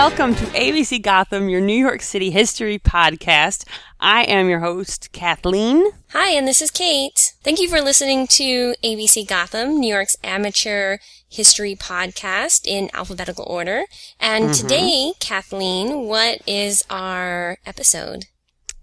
welcome to ABC Gotham, your New York City history podcast. I am your host, Kathleen. Hi, and this is Kate. Thank you for listening to ABC Gotham, New York's amateur history podcast in alphabetical order. And Mm-hmm. today, Kathleen, what is our episode?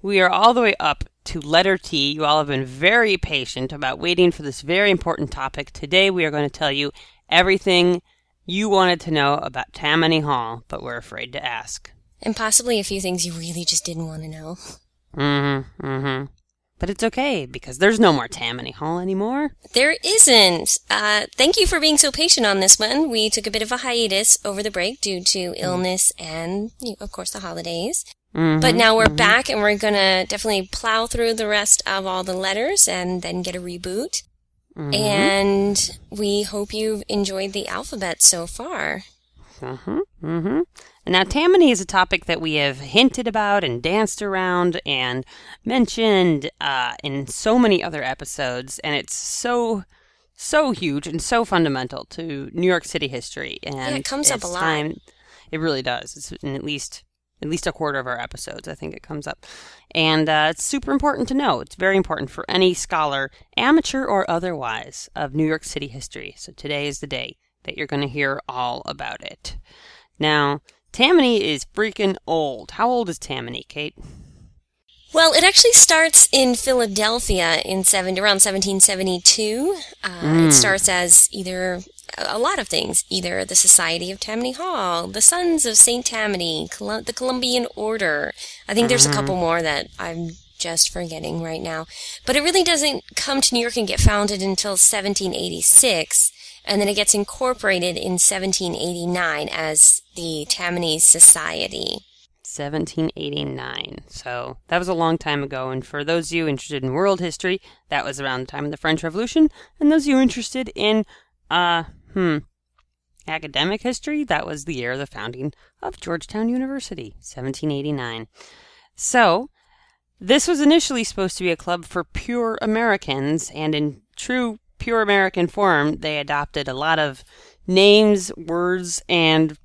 We are all the way up to letter T. You all have been very patient about waiting for this very important topic. Today, we are going to tell you everything you wanted to know about Tammany Hall, but were afraid to ask. And possibly a few things you really just didn't want to know. Mm-hmm. Mm-hmm. But it's okay because there's no more Tammany Hall anymore. There isn't. Uh, thank you for being so patient on this one. We took a bit of a hiatus over the break due to illness and, of course, the holidays. Mhm. But now we're back and we're gonna definitely plow through the rest of all the letters and then get a reboot. Mhm. And we hope you've enjoyed the alphabet so far. Mm-hmm. Mm-hmm. Now Tammany is a topic that we have hinted about and danced around and mentioned uh, in so many other episodes, and it's so so huge and so fundamental to New York City history. And it comes up a lot. Time, it really does. It's in at least at least a quarter of our episodes. I think it comes up, and uh, it's super important to know. It's very important for any scholar, amateur or otherwise, of New York City history. So today is the day that you're going to hear all about it. Now, Tammany is freaking old. How old is Tammany, Kate? Well, it actually starts in Philadelphia in seven, around 1772. Uh, It starts as either a lot of things, either the Society of Tammany Hall, the Sons of St. Tammany, Col- the Columbian Order. I think there's a mm-hmm. couple more that I'm just forgetting right now. But it really doesn't come to New York and get founded until 1786, and then it gets incorporated in 1789 as the Tammany Society. 1789. So that was a long time ago. And for those of you interested in world history, that was around the time of the French Revolution. And those of you interested in, uh, hmm, academic history, that was the year of the founding of Georgetown University, 1789. So this was initially supposed to be a club for pure Americans, and in true pure American form, they adopted a lot of names, words, and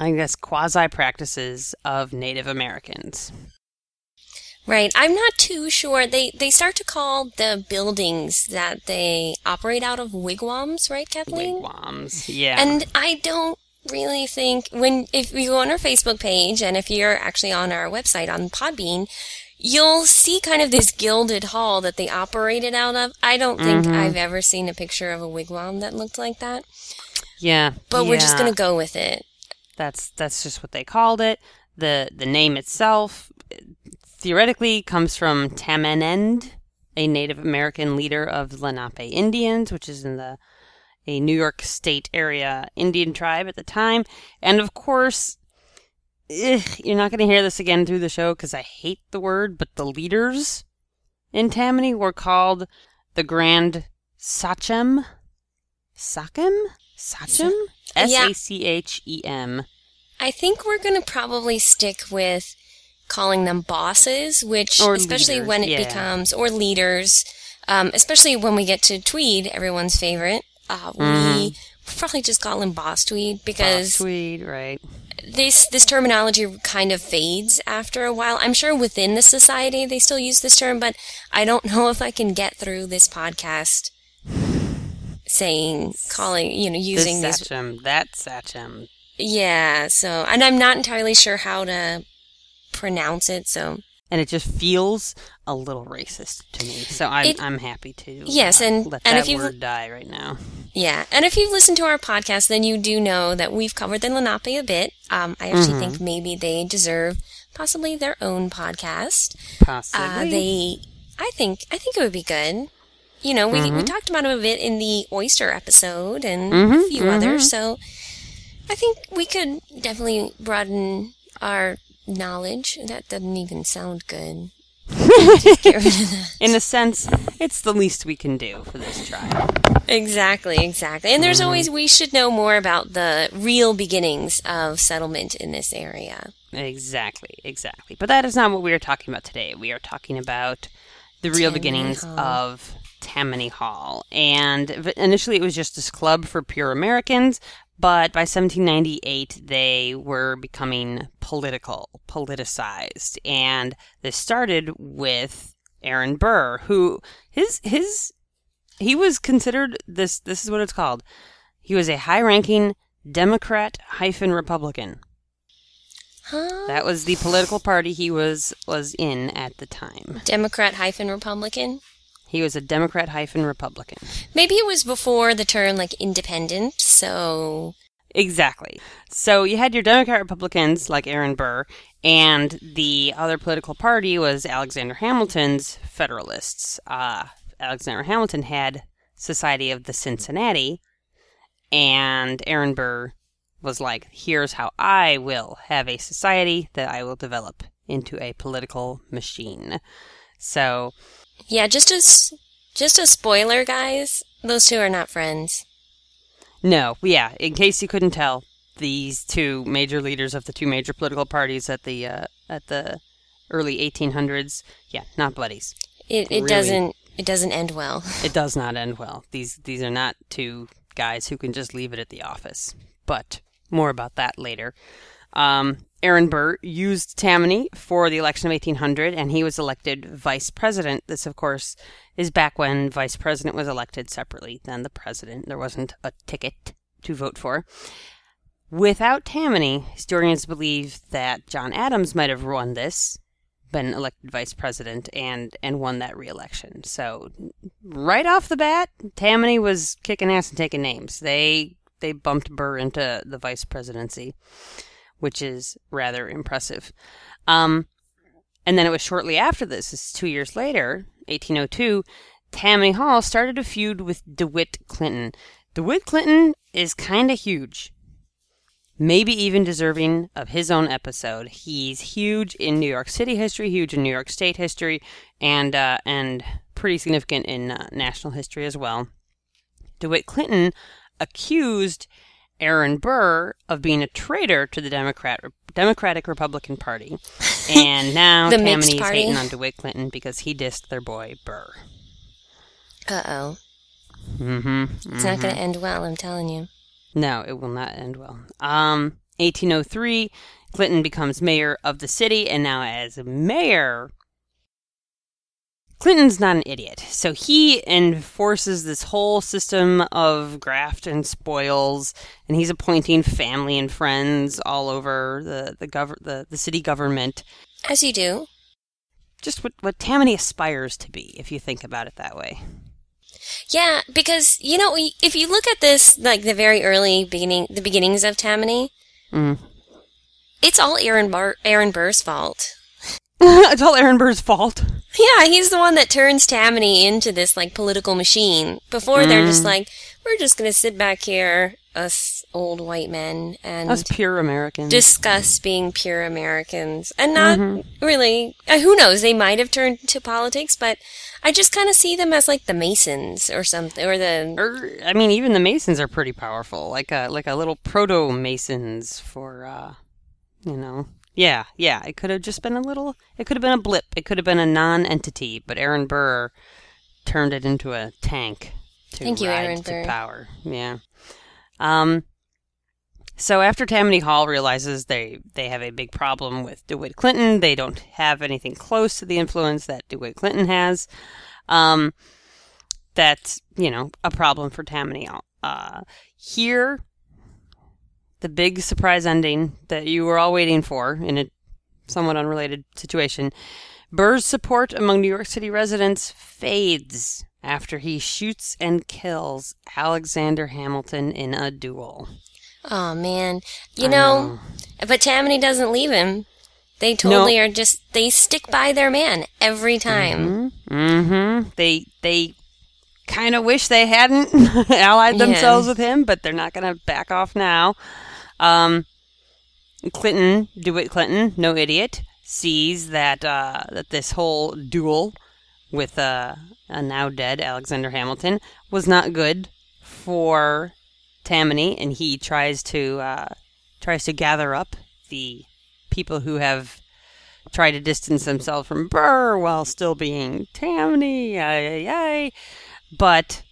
I guess quasi practices of Native Americans. Right. I'm not too sure. They they start to call the buildings that they operate out of wigwams, right, Kathleen? Wigwams. Yeah. And I don't really think when if you go on our Facebook page and if you're actually on our website on Podbean, you'll see kind of this gilded hall that they operated out of. I don't think Mm-hmm. I've ever seen a picture of a wigwam that looked like that. yeah. But we're just gonna go with it. That's that's just what they called it. The the name itself theoretically comes from Tamanend, a Native American leader of Lenape Indians, which is in the a New York State area Indian tribe at the time. And of course, ugh, you're not going to hear this again through the show because I hate the word, but the leaders in Tammany were called the Grand Sachem. Sachem? Sachem? S. A C H E M. I think we're going to probably stick with calling them bosses, which, Or especially leaders, when it yeah. becomes, or leaders, um, especially when we get to Tweed, everyone's favorite. Uh, Mm-hmm. We probably just call him Boss Tweed because Tweed, right? this this terminology kind of fades after a while. I'm sure within the society they still use this term, but I don't know if I can get through this podcast saying, calling, you know, using this these Sachem, that Sachem. yeah, so and I'm not entirely sure how to pronounce it, so And it just feels a little racist to me. So I'm, It- I'm happy to Yes, uh, and- let and that if you- word die right now. yeah. And if you've listened to our podcast, then you do know that we've covered the Lenape a bit. Um, I actually think maybe they deserve possibly their own podcast. Possibly. Uh, they, I think, I think it would be good. You know, we, we talked about them a bit in the oyster episode and a few others, so I think we could definitely broaden our knowledge. That doesn't even sound good. Just get rid of that. In a sense, it's the least we can do for this tribe. Exactly, exactly. And there's always, we should know more about the real beginnings of settlement in this area. Exactly, exactly. But that is not what we are talking about today. We are talking about the real Tammany beginnings Hall. of Tammany Hall. And initially it was just this club for pure Americans, But by 1798, they were becoming political, politicized, and this started with Aaron Burr, who his his he was considered this. This is what it's called. He was a high-ranking Democrat hyphen Republican. Huh? That was the political party he was was in at the time. Democrat hyphen Republican. He was a Democrat hyphen Republican. Maybe it was before the term like independent, so Exactly. So you had your Democrat Republicans like Aaron Burr, and the other political party was Alexander Hamilton's Federalists. Uh, Alexander Hamilton had Society of the Cincinnati, and Aaron Burr was like, here's how I will have a society that I will develop into a political machine. So, yeah, just as just a spoiler, guys. Those two are not friends. no, yeah, in case you couldn't tell, these two major leaders of the two major political parties at the uh, at the early 1800s, yeah, not buddies. It it Really? doesn't it doesn't end well. It does not end well. These these are not two guys who can just leave it at the office. But more about that later. Um, Aaron Burr used Tammany for the election of 1800, and he was elected vice president. This, of course, is back when vice president was elected separately than the president. There wasn't a ticket to vote for. Without Tammany, historians believe that John Adams might have won this, been elected vice president, and and won that reelection. So right off the bat, Tammany was kicking ass and taking names. They they bumped Burr into the vice presidency, which is rather impressive. Um, and then it was shortly after this, is two years later, 1802, Tammany Hall started a feud with DeWitt Clinton. DeWitt Clinton is kind of huge. Maybe even deserving of his own episode. He's huge in New York City history, huge in New York State history, and uh, and pretty significant in uh, national history as well. DeWitt Clinton accused Aaron Burr of being a traitor to the Democrat Democratic Republican Party, and now The Tammany is hating on DeWitt Clinton because he dissed their boy Burr. Uh oh. Mm-hmm. It's not going to end well, I'm telling you. No, it will not end well. Um, 1803, Clinton becomes mayor of the city, and now as mayor, Clinton's not an idiot. So he enforces this whole system of graft and spoils, and he's appointing family and friends all over the the, gov- the, the city government. As you do. Just what, what Tammany aspires to be, if you think about it that way. Yeah, because you know, if you look at this, like the very early beginning, the beginnings of Tammany, Mm. it's all Aaron Bar- Aaron Burr's fault. it's all Aaron Burr's fault. Yeah, he's the one that turns Tammany into this like political machine. Before they're Mm. just like, we're just gonna sit back here, us old white men, and Us pure Americans. discuss being pure Americans, and not Mm-hmm. really. Uh, who knows? They might have turned to politics, but I just kind of see them as like the Masons or something, or the Or I mean, even the Masons are pretty powerful, like a like a little proto Masons for, uh, you know. Yeah, yeah. It could have just been a little. It could have been a blip. It could have been a non-entity. But Aaron Burr turned it into a tank to Thank you, Aaron Burr. power. Yeah. Um. So after Tammany Hall realizes they they have a big problem with DeWitt Clinton, they don't have anything close to the influence that DeWitt Clinton has. Um, that's you know a problem for Tammany. Uh, here, the big surprise ending that you were all waiting for in a somewhat unrelated situation. Burr's support among New York City residents fades after he shoots and kills Alexander Hamilton in a duel. oh man, you I know, but Tammany doesn't leave him. They totally are just they stick by their man every time. Mm-hmm. They they kind of wish they hadn't allied Yeah. themselves with him, but they're not going to back off now. Um, Clinton, DeWitt Clinton, no idiot, sees that uh, that this whole duel with uh, a now dead Alexander Hamilton was not good for Tammany, and he tries to uh, tries to gather up the people who have tried to distance themselves from Burr while still being Tammany. Ay, ay, ay. But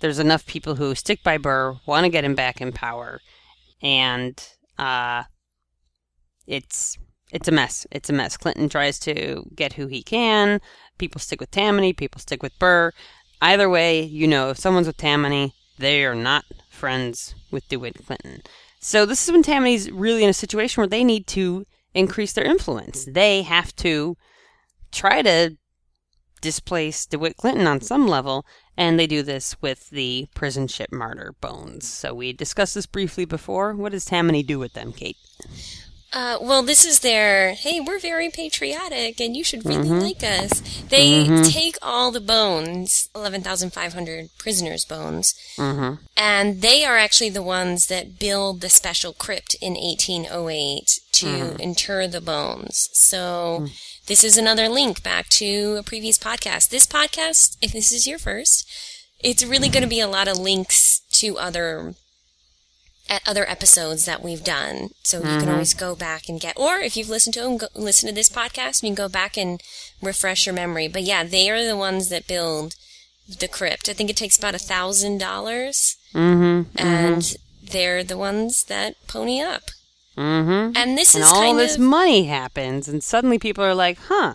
there's enough people who stick by Burr, want to get him back in power, and uh, it's it's a mess. It's a mess. Clinton tries to get who he can. People stick with Tammany. People stick with Burr. Either way, you know, if someone's with Tammany, they are not friends with DeWitt Clinton. So this is when Tammany's really in a situation where they need to increase their influence. They have to try to displace DeWitt Clinton on some level, and they do this with the prison ship martyr bones. So we discussed this briefly before. What does Tammany do with them, Kate? Uh, well, this is their, hey, we're very patriotic and you should really mm-hmm. like us. They mm-hmm. take all the bones, 11,500 prisoners' bones, mm-hmm. and they are actually the ones that build the special crypt in 1808 to mm. inter the bones. So mm. this is another link back to a previous podcast. This podcast, if this is your first, it's really going to be a lot of links to other at other episodes that we've done. So you can always go back and get, or if you've listened to them, go, listen to this podcast, you can go back and refresh your memory. But yeah, they are the ones that build the crypt. I think it takes about a thousand dollars, Mm-hmm. and they're the ones that pony up. Mm-hmm. And this And is all kind this of money happens, and suddenly people are like, huh,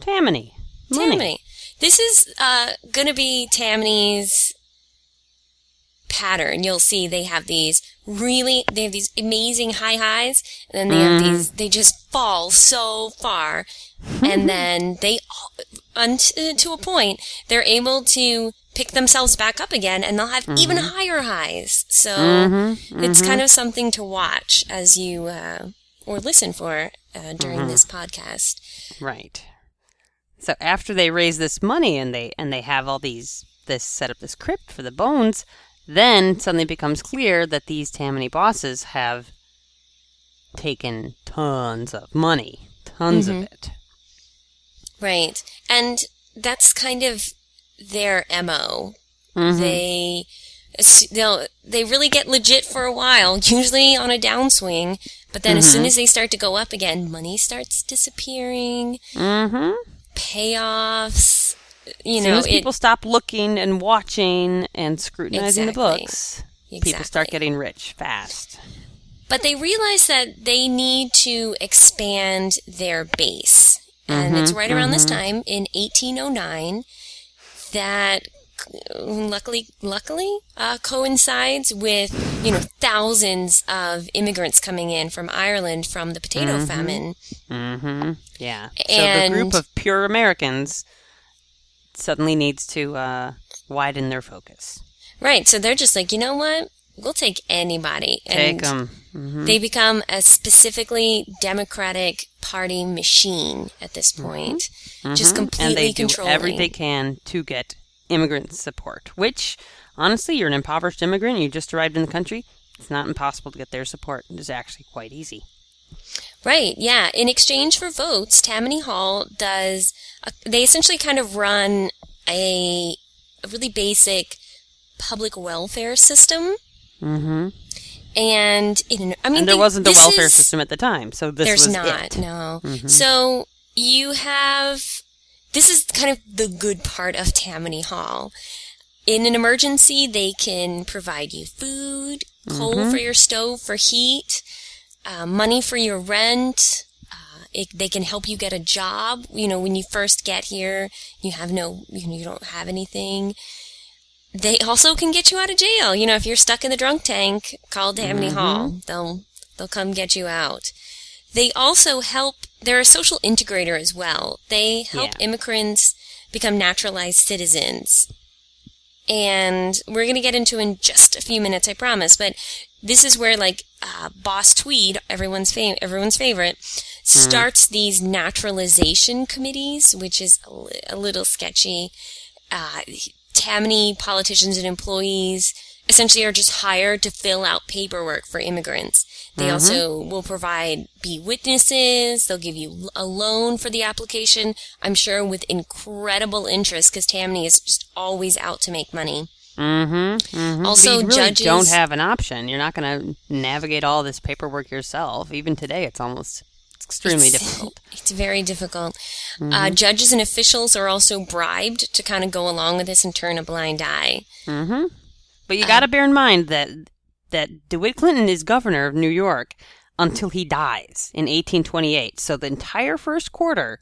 Tammany. Money. Tammany. This is uh, going to be Tammany's pattern. You'll see they have these really, they have these amazing high highs, and then they have mm-hmm. these, they just fall so far, and mm-hmm. then they, unto to a point, they're able to pick themselves back up again, and they'll have even mm-hmm. higher highs. So it's kind of something to watch as you, uh, or listen for uh, during this podcast. Right. So after they raise this money and they and they have all these this set up this crypt for the bones, then suddenly becomes clear that these Tammany bosses have taken tons of money, tons of it. Right. And that's kind of their MO. Mhm. They they'll they really get legit for a while, usually on a downswing, but then as soon as they start to go up again, money starts disappearing, Mm-hmm. payoffs, you know, as it, people stop looking and watching and scrutinizing Exactly. the books, people start getting rich fast. But they realize that they need to expand their base. And it's right around this time in 1809 that luckily luckily uh, coincides with you know thousands of immigrants coming in from Ireland from the potato famine. Mm-hmm. Yeah. so the group of pure Americans suddenly needs to uh, widen their focus. Right, so they're just like, you know what? We'll take anybody. Take them. Mm-hmm. They become a specifically Democratic Party machine at this mm-hmm. point, mm-hmm. just completely and they do everything they can to get immigrant support. Which, honestly, you're an impoverished immigrant. You just arrived in the country. It's not impossible to get their support. It's actually quite easy. Right, yeah. In exchange for votes, Tammany Hall does, a, they essentially kind of run a, a really basic public welfare system. Mm-hmm. And, in, I mean, And there they- wasn't a welfare is- system at the time, so this There's was not, it. Mm-hmm. no. So you have, this is kind of the good part of Tammany Hall. In an emergency, they can provide you food, coal Mm-hmm. for your stove for heat, uh, money for your rent. Uh, it, they can help you get a job. You know, when you first get here, you have no, you, know, you don't have anything. They also can get you out of jail. You know, if you're stuck in the drunk tank, call Tammany Hall. They'll they'll come get you out. They also help. They're a social integrator as well. They help Yeah. immigrants become naturalized citizens. And we're going to get into in just a few minutes, I promise. But this is where like uh, Boss Tweed, everyone's fa- everyone's favorite, starts these naturalization committees, which is a, li- a little sketchy. Uh, Tammany politicians and employees essentially are just hired to fill out paperwork for immigrants. They also will provide be witnesses. They'll give you a loan for the application. I'm sure with incredible interest because Tammany is just always out to make money. Mm-hmm. mm-hmm. Also, you really judges don't have an option. You're not going to navigate all this paperwork yourself. Even today, it's almost it's extremely It's- difficult. It's very difficult. Uh, judges and officials are also bribed to kind of go along with this and turn a blind eye. Mm-hmm. But you got to bear in mind that that DeWitt Clinton is governor of New York until he dies in 1828. So the entire first quarter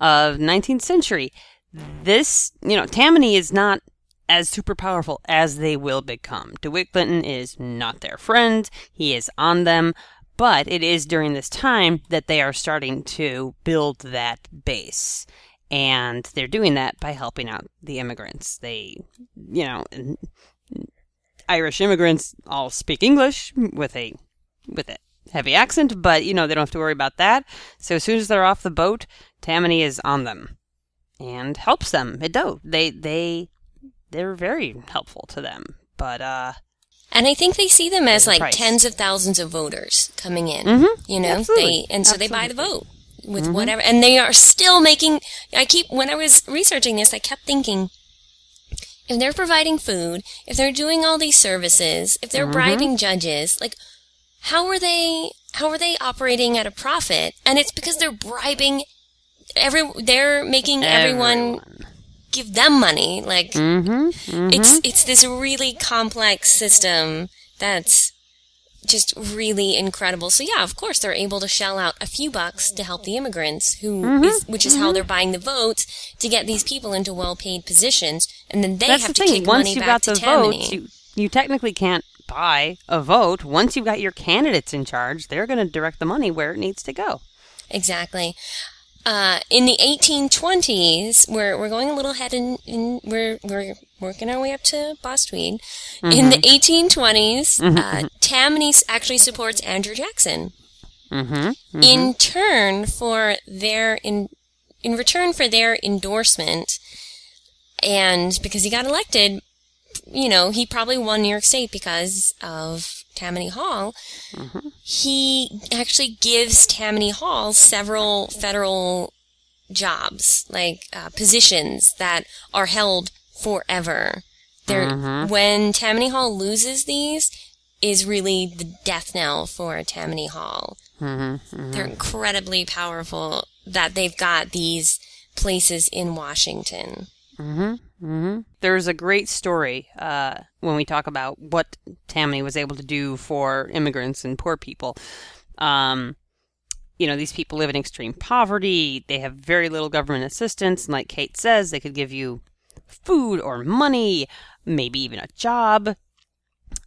of 19th century, this you know Tammany is not as super powerful as they will become. DeWitt Clinton is not their friend. He is on them. But it is during this time that they are starting to build that base. And they're doing that by helping out the immigrants. They, you know, Irish immigrants all speak English with a with a heavy accent, but you know they don't have to worry about that. So as soon as they're off the boat, Tammany is on them and helps them. It do they they they're very helpful to them. But uh, And I think they see them as like price. tens of thousands of voters coming in. Mhm. You know, Absolutely. they and so they buy the vote with whatever, and they are still making. I keep when I was researching this, I kept thinking. If they're providing food, if they're doing all these services, if they're bribing judges, like how are they how are they operating at a profit? And it's because they're bribing every they're making everyone give them money. Like mm-hmm, it's mm-hmm. it's this really complex system that's just really incredible. So yeah, of course they're able to shell out a few bucks to help the immigrants who mm-hmm, is which is how mm-hmm. they're buying the votes to get these people into well-paid positions and then they that's have the to thing. kick Once money you back got to the Tammany. votes, you you technically can't buy a vote. Once you've got your candidates in charge, they're going to direct the money where it needs to go. Exactly. Uh, in the 1820s, we're, we're going a little ahead in, in we're, we're working our way up to Boss Tweed. In the 1820s, uh, Tammany actually supports Andrew Jackson. Mm-hmm. In turn for their, in, in return for their endorsement, and because he got elected, you know, he probably won New York State because of Tammany Hall mm-hmm. he actually gives Tammany Hall several federal jobs, like uh, positions that are held forever. They're, mm-hmm. When Tammany Hall loses these, is really the death knell for Tammany Hall. Mm-hmm. They're incredibly powerful that they've got these places in Washington. There's a great story uh, when we talk about what Tammany was able to do for immigrants and poor people. Um, you know, these people live in extreme poverty. They have very little government assistance. And like Kate says, they could give you food or money, maybe even a job.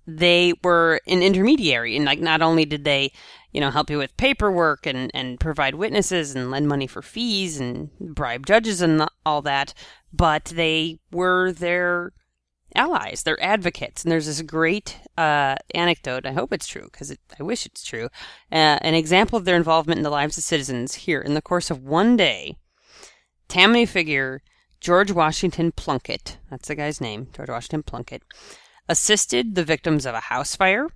They were an intermediary. And like, not only did they, you know, help you with paperwork and, and provide witnesses and lend money for fees and bribe judges and all that, but they were their allies, their advocates. And there's this great uh, anecdote. I hope it's true because it, I wish it's true. Uh, an example of their involvement in the lives of citizens here in the course of one day. Tammany figure George Washington Plunkitt, that's the guy's name, George Washington Plunkitt, assisted the victims of a house fire,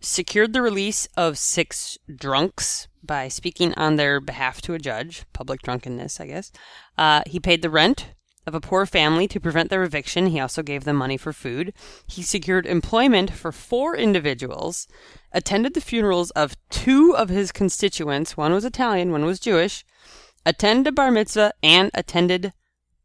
secured the release of six drunks by speaking on their behalf to a judge, public drunkenness, I guess. Uh, he paid the rent of a poor family to prevent their eviction. He also gave them money for food. He secured employment for four individuals, attended the funerals of two of his constituents. One was Italian, one was Jewish, attended a bar mitzvah, and attended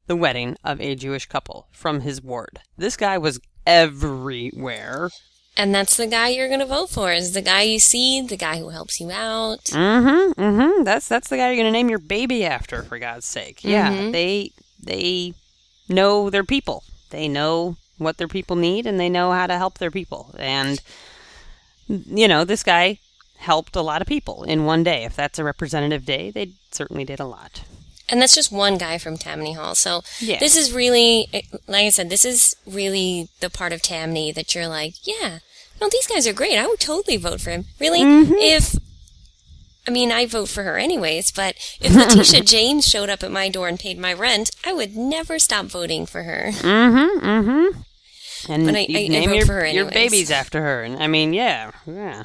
the wedding of a Jewish couple from his ward. This guy was everywhere. And that's the guy you're going to vote for, is the guy you see, the guy who helps you out. Mm-hmm. Mm-hmm. That's that's the guy you're gonna name your baby after, for God's sake. Yeah. They they know their people. They know what their people need and they know how to help their people. And you know, this guy helped a lot of people in one day. If that's a representative day, they certainly did a lot. And that's just one guy from Tammany Hall. So Yeah. this is really, like I said, this is really the part of Tammany that you're like, yeah, no, these guys are great. I would totally vote for him. Really? Mm-hmm. If, I mean, I vote for her anyways, but if Letitia James showed up at my door and paid my rent, I would never stop voting for her. Mm-hmm. Mm-hmm. And But I- I- I name vote your, for her your babies after her. And I mean, yeah, yeah.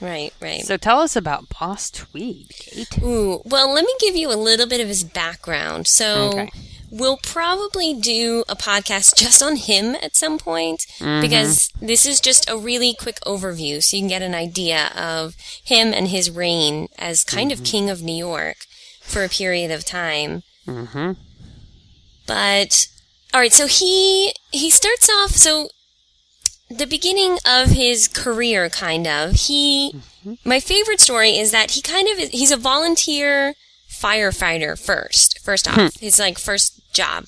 Right, right. So tell us about Boss Tweed, Kate. Ooh, well, let me give you a little bit of his background. So, Okay. We'll probably do a podcast just on him at some point Mm-hmm. because this is just a really quick overview so you can get an idea of him and his reign as kind Mm-hmm. of king of New York for a period of time. Mm-hmm. But all right, so he he starts off so the beginning of his career kind of. He my favorite story is that he kind of is, he's a volunteer firefighter first. First off, his like first job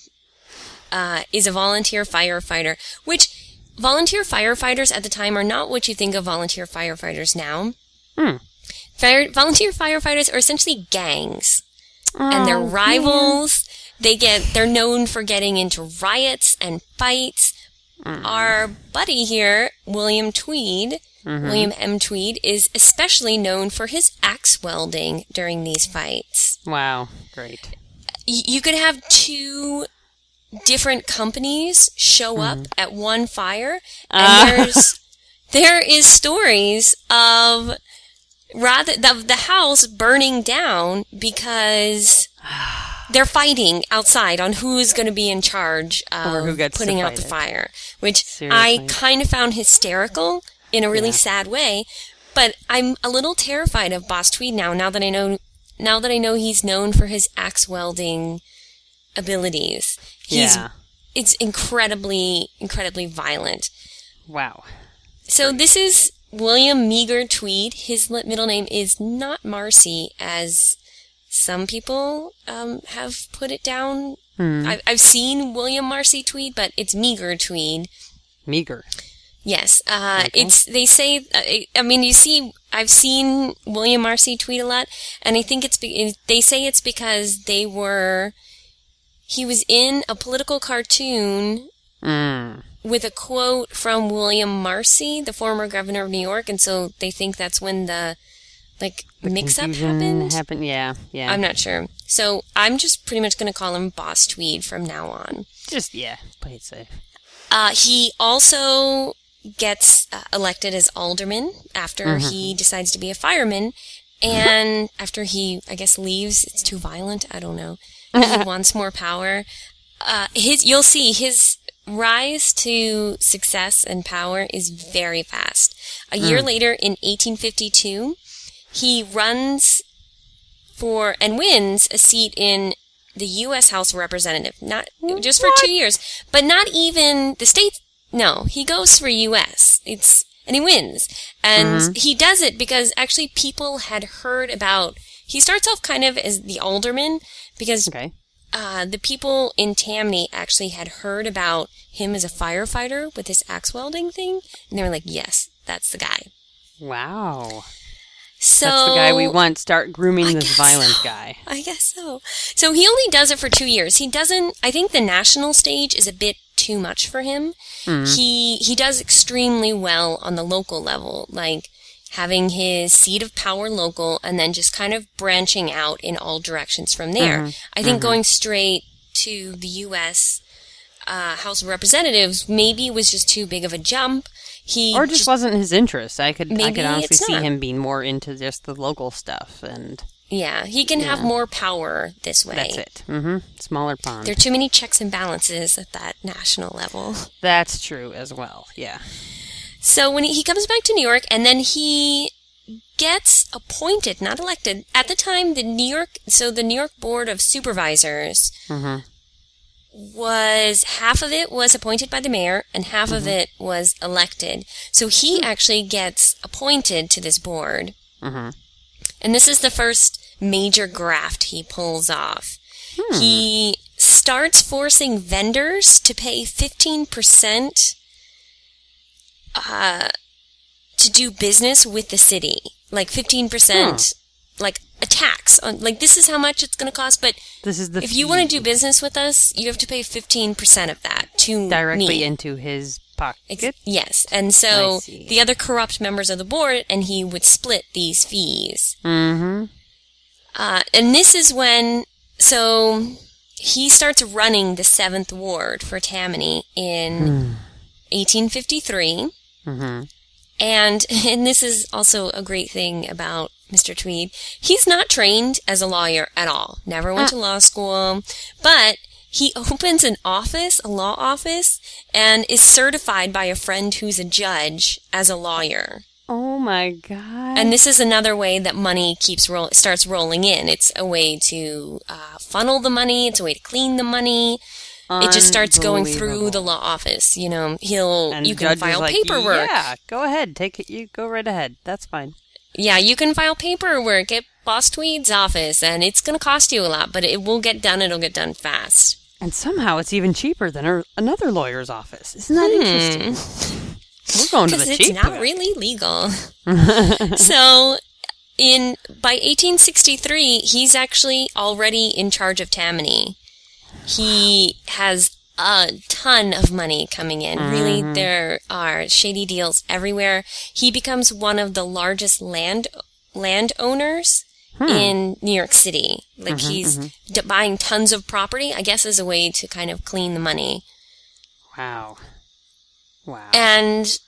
uh, is a volunteer firefighter, which volunteer firefighters at the time are not what you think of volunteer firefighters now. Hmm. Fire, volunteer firefighters are essentially gangs and they're Oh, rivals. They get they're known for getting into riots and fights. Mm-hmm. Our buddy here, William Tweed, mm-hmm. William M. Tweed, is especially known for his axe welding during these fights. Wow, great. You could have two different companies show up mm-hmm. at one fire, and Ah. there's there is stories of rather the, the house burning down because they're fighting outside on who's going to be in charge of who gets putting out the it. fire, which Seriously. I kind of found hysterical in a really Yeah. sad way. But I'm a little terrified of Boss Tweed now. Now that I know, now that I know he's known for his axe welding abilities, he's yeah. it's incredibly, incredibly violent. Wow. So this is William Magear Tweed. His middle name is not Marcy, as some people um, have put it down. Hmm. I've, I've seen William Marcy Tweed, but it's Magear Tweed. Magear. Yes, uh, Okay. it's they say. Uh, I- I mean, you see, I've seen William Marcy Tweed a lot, and I think it's be- they say it's because they were. He was in a political cartoon Mm. with a quote from William Marcy, the former governor of New York, and so they think that's when the like mix up happened. happened. Yeah, yeah. I'm not sure. So I'm just pretty much going to call him Boss Tweed from now on. Just yeah, play it safe. Uh, he also gets uh, elected as alderman after he decides to be a fireman. And after he, I guess, leaves, it's too violent. I don't know. He wants more power. Uh, his, you'll see his rise to success and power is very fast. A year later, in 1852, he runs for and wins a seat in the U.S. House of Representative. Not just for two years, but not even the state. No, he goes for U.S. It's and he wins, and he does it because actually people had heard about. He starts off kind of as the alderman because Okay. uh, the people in Tammany actually had heard about him as a firefighter with this axe welding thing, and they were like, "Yes, that's the guy." Wow. So That's the guy we want. Start grooming I this violent so. guy. I guess so. So he only does it for two years. He doesn't. I think the national stage is a bit too much for him. Hmm. He he does extremely well on the local level, like having his seat of power local, and then just kind of branching out in all directions from there. Mm-hmm. I think mm-hmm. going straight to the U.S. Uh, House of Representatives maybe was just too big of a jump. He Or just, wasn't his interest. I could I could honestly see him being more into just the local stuff, and yeah, he can have more power this way. that's it. Mm-hmm. Smaller pond. There are too many checks and balances at that national level. That's true as well. Yeah. So when he, he comes back to New York and then he gets appointed, not elected, at the time the New York, so the New York Board of Supervisors Mhm. Was, half of it was appointed by the mayor and half of it was elected. So he actually gets appointed to this board. Mhm. And this is the first major graft he pulls off. He starts forcing vendors to pay 15% uh, to do business with the city. Like 15%, like a tax on, like this is how much it's going to cost, but This is the if you want to do business with us, you have to pay 15% of that to directly me. into his pocket. Ex- yes. And so the other corrupt members of the board, and he would split these fees. mm-hmm. Uh, and this is when, so he starts running the Seventh Ward for Tammany in 1853. Mm-hmm. And, and this is also a great thing about Mr. Tweed. He's not trained as a lawyer at all. Never went to law school, but he opens an office, a law office, and is certified by a friend who's a judge as a lawyer. Oh my god. And this is another way that money keeps roll starts rolling in. It's a way to uh, funnel the money. It's a way to clean the money. It just starts going through the law office. You know, he'll and you can file like, paperwork. Yeah, go ahead. Take it. You go right ahead. That's fine. Yeah, you can file paperwork at Boss Tweed's office, and it's going to cost you a lot, but it will get done. It'll get done fast. And somehow it's even cheaper than a, another lawyer's office. Isn't that hmm. interesting? We're going to Because the it's not really legal. so, in by 1863, he's actually already in charge of Tammany. He has a ton of money coming in. Really, mm-hmm. there are shady deals everywhere. He becomes one of the largest land landowners hmm. in New York City. Like mm-hmm, he's mm-hmm. d- buying tons of property. I guess as a way to kind of clean the money. Wow. Wow. And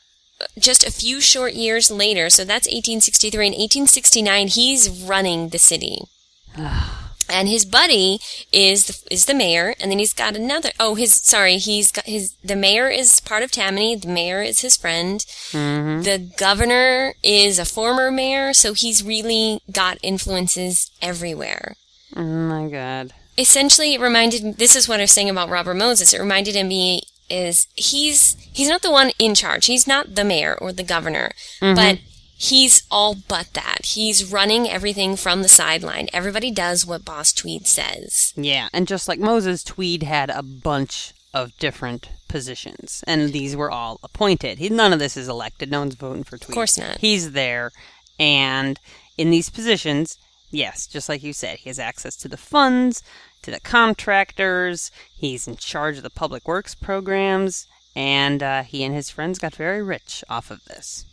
uh, just a few short years later, so that's 1863. In 1869, he's running the city. And his buddy is the, is the mayor, and then he's got another. Oh, his sorry, he's got his. The mayor is part of Tammany. The mayor is his friend. Mm-hmm. The governor is a former mayor, so he's really got influences everywhere oh my god. essentially it reminded this is what I was saying about Robert Moses. It reminded him me is he's he's not the one in charge. He's not the mayor or the governor, mm-hmm. but he's all but that. He's running everything from the sideline. Everybody does what Boss Tweed says. Yeah, and just like Moses, Tweed had a bunch of different positions, and these were all appointed. He, none of this is elected. No one's voting for Tweed. Of course not. He's there, and in these positions, yes, just like you said, he has access to the funds, to the contractors. He's in charge of the public works programs, and uh, he and his friends got very rich off of this.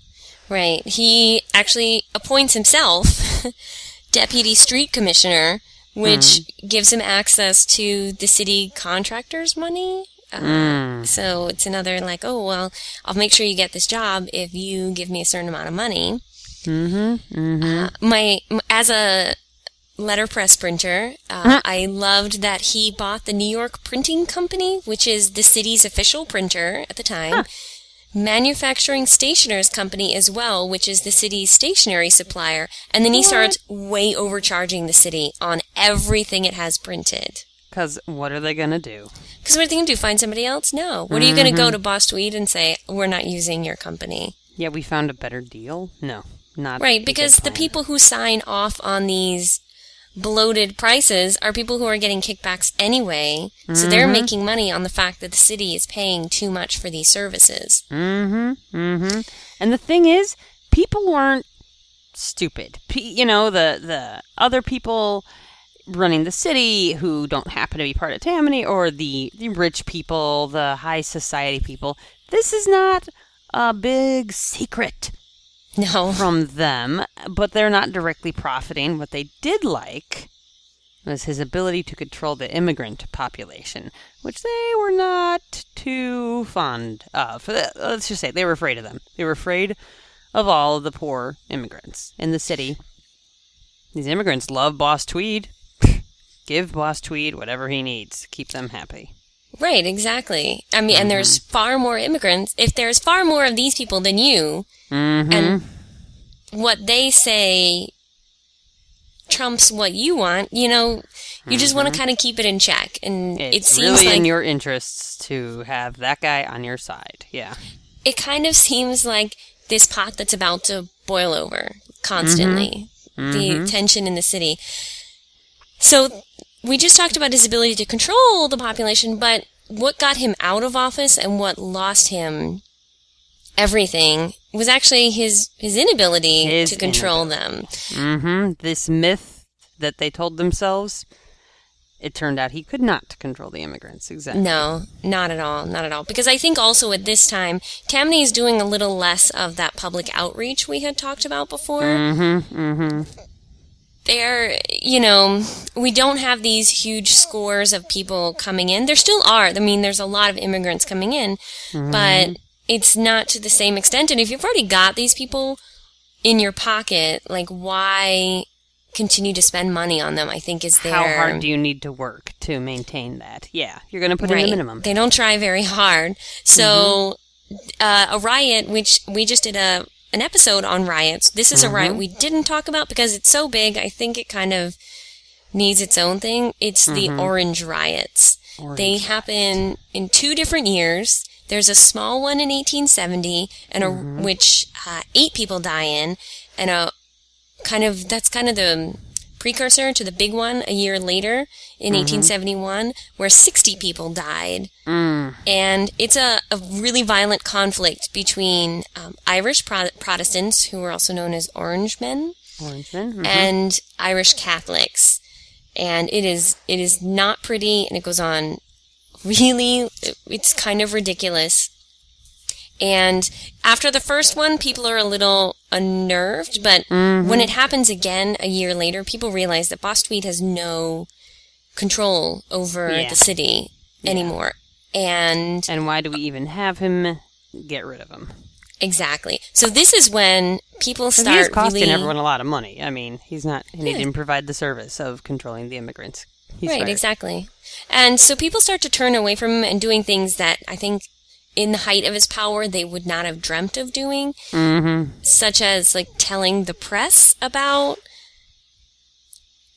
Right. He actually appoints himself deputy street commissioner, which gives him access to the city contractors' money. Uh, So it's another like, oh well, I'll make sure you get this job if you give me a certain amount of money. Mm-hmm. Mm-hmm. Uh, my as a letterpress printer, uh, I loved that he bought the New York Printing Company, which is the city's official printer at the time. Manufacturing Stationers Company as well, which is the city's stationery supplier, and then he starts way overcharging the city on everything it has printed. Because what are they gonna do? Because what are they going to do? Find somebody else? No. What are you going to go mm-hmm. to Boss Tweed and say, we're not using your company? Yeah, we found a better deal. No, not Right, because the people who sign off on these bloated prices are people who are getting kickbacks anyway. So they're making money on the fact that the city is paying too much for these services. Mm-hmm. Mm-hmm. And the thing is, people weren't stupid. P- you know, the the other people running the city who don't happen to be part of Tammany, or the the rich people, the high society people. This is not a big secret No. from them, but they're not directly profiting. What they did like was his ability to control the immigrant population, which they were not too fond of. Uh, Let's just say they were afraid of them. They were afraid of all of the poor immigrants in the city. These immigrants love Boss Tweed. Give Boss Tweed whatever he needs. Keep them happy. Right, exactly. I mean, and there's far more immigrants. If there's far more of these people than you, Mm-hmm. and what they say trumps what you want, you know, you just want to kind of keep it in check. And it Mm-hmm. seems really like in your interests to have that guy on your side. Yeah. it kind of seems like this pot that's about to boil over constantly. The tension in the city. So we just talked about his ability to control the population, but what got him out of office and what lost him everything was actually his his inability His to control them. Mm-hmm. This myth that they told themselves, it turned out he could not control the immigrants. Exactly. No, not at all, not at all. Because I think also at this time, Tammany is doing a little less of that public outreach we had talked about before. Mm-hmm. Mm-hmm. There, you know, we don't have these huge scores of people coming in. There still are. I mean, there's a lot of immigrants coming in, but it's not to the same extent. And if you've already got these people in your pocket, like, why continue to spend money on them? I think is their How hard do you need to work to maintain that? Yeah, you're going to put in the minimum. They don't try very hard. So, uh, a riot, which we just did a an episode on riots. This is a mm-hmm. riot we didn't talk about because it's so big. I think it kind of needs its own thing. It's the mm-hmm. Orange Riots. They happen in two different years. There's a small one in 1870, and a mm-hmm. which uh, eight people die in, and a kind of that's kind of the precursor to the big one a year later in 1871, where 60 people died. And it's a, a really violent conflict between um, Irish Pro- Protestants, who were also known as Orangemen, Orangeman. mhm. and Irish Catholics. And it is it is not pretty, and it goes on really. It's kind of ridiculous. And after the first one, people are a little unnerved, but mm-hmm. when it happens again a year later, people realize that Boss Tweed has no control over Yeah. the city anymore. And And why do we even have him? Get rid of him. exactly. So this is when people start he is costing really everyone a lot of money. I mean, he's not, and he Yeah. didn't provide the service of controlling the immigrants. He's right, fired. exactly. And so people start to turn away from him and doing things that I think in the height of his power they would not have dreamt of doing, Mm-hmm. such as like telling the press about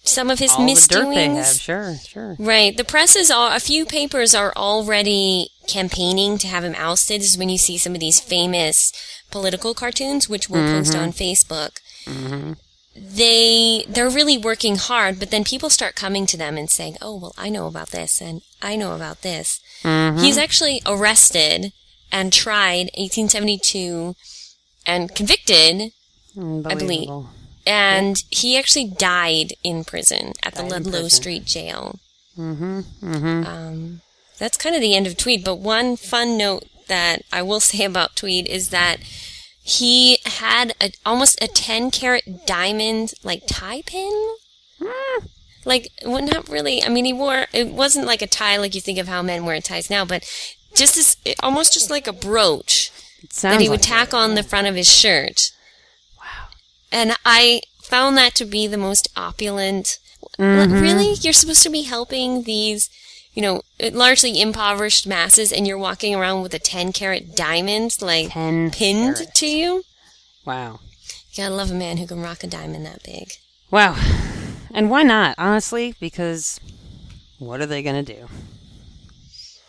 some of his All the misdoings. dirt they have. Sure, sure. Right. The press is all, a few papers are already campaigning to have him ousted. This is when you see some of these famous political cartoons, which we'll post on Facebook. They, they're really working hard, but then people start coming to them and saying, oh, well, I know about this and I know about this. He's actually arrested and tried 1872 and convicted Unbelievable. and he actually died in prison at the Died in Ludlow. Street Jail. Mm-hmm. Mm-hmm. Um, that's kind of the end of Tweed. But one fun note that I will say about Tweed is that he had a, almost a 10 carat diamond like tie pin. Like, well, not really. I mean, he wore, it wasn't like a tie like you think of how men wear ties now, but just as, almost just like a brooch that he would like tack on the front of his shirt. Wow. And I found that to be the most opulent. Like, Really? You're supposed to be helping these, you know, largely impoverished masses and you're walking around with a 10 carat diamond, like, 10 pinned to you? Wow. You gotta love a man who can rock a diamond that big. Wow. And why not, honestly? Because what are they going to do?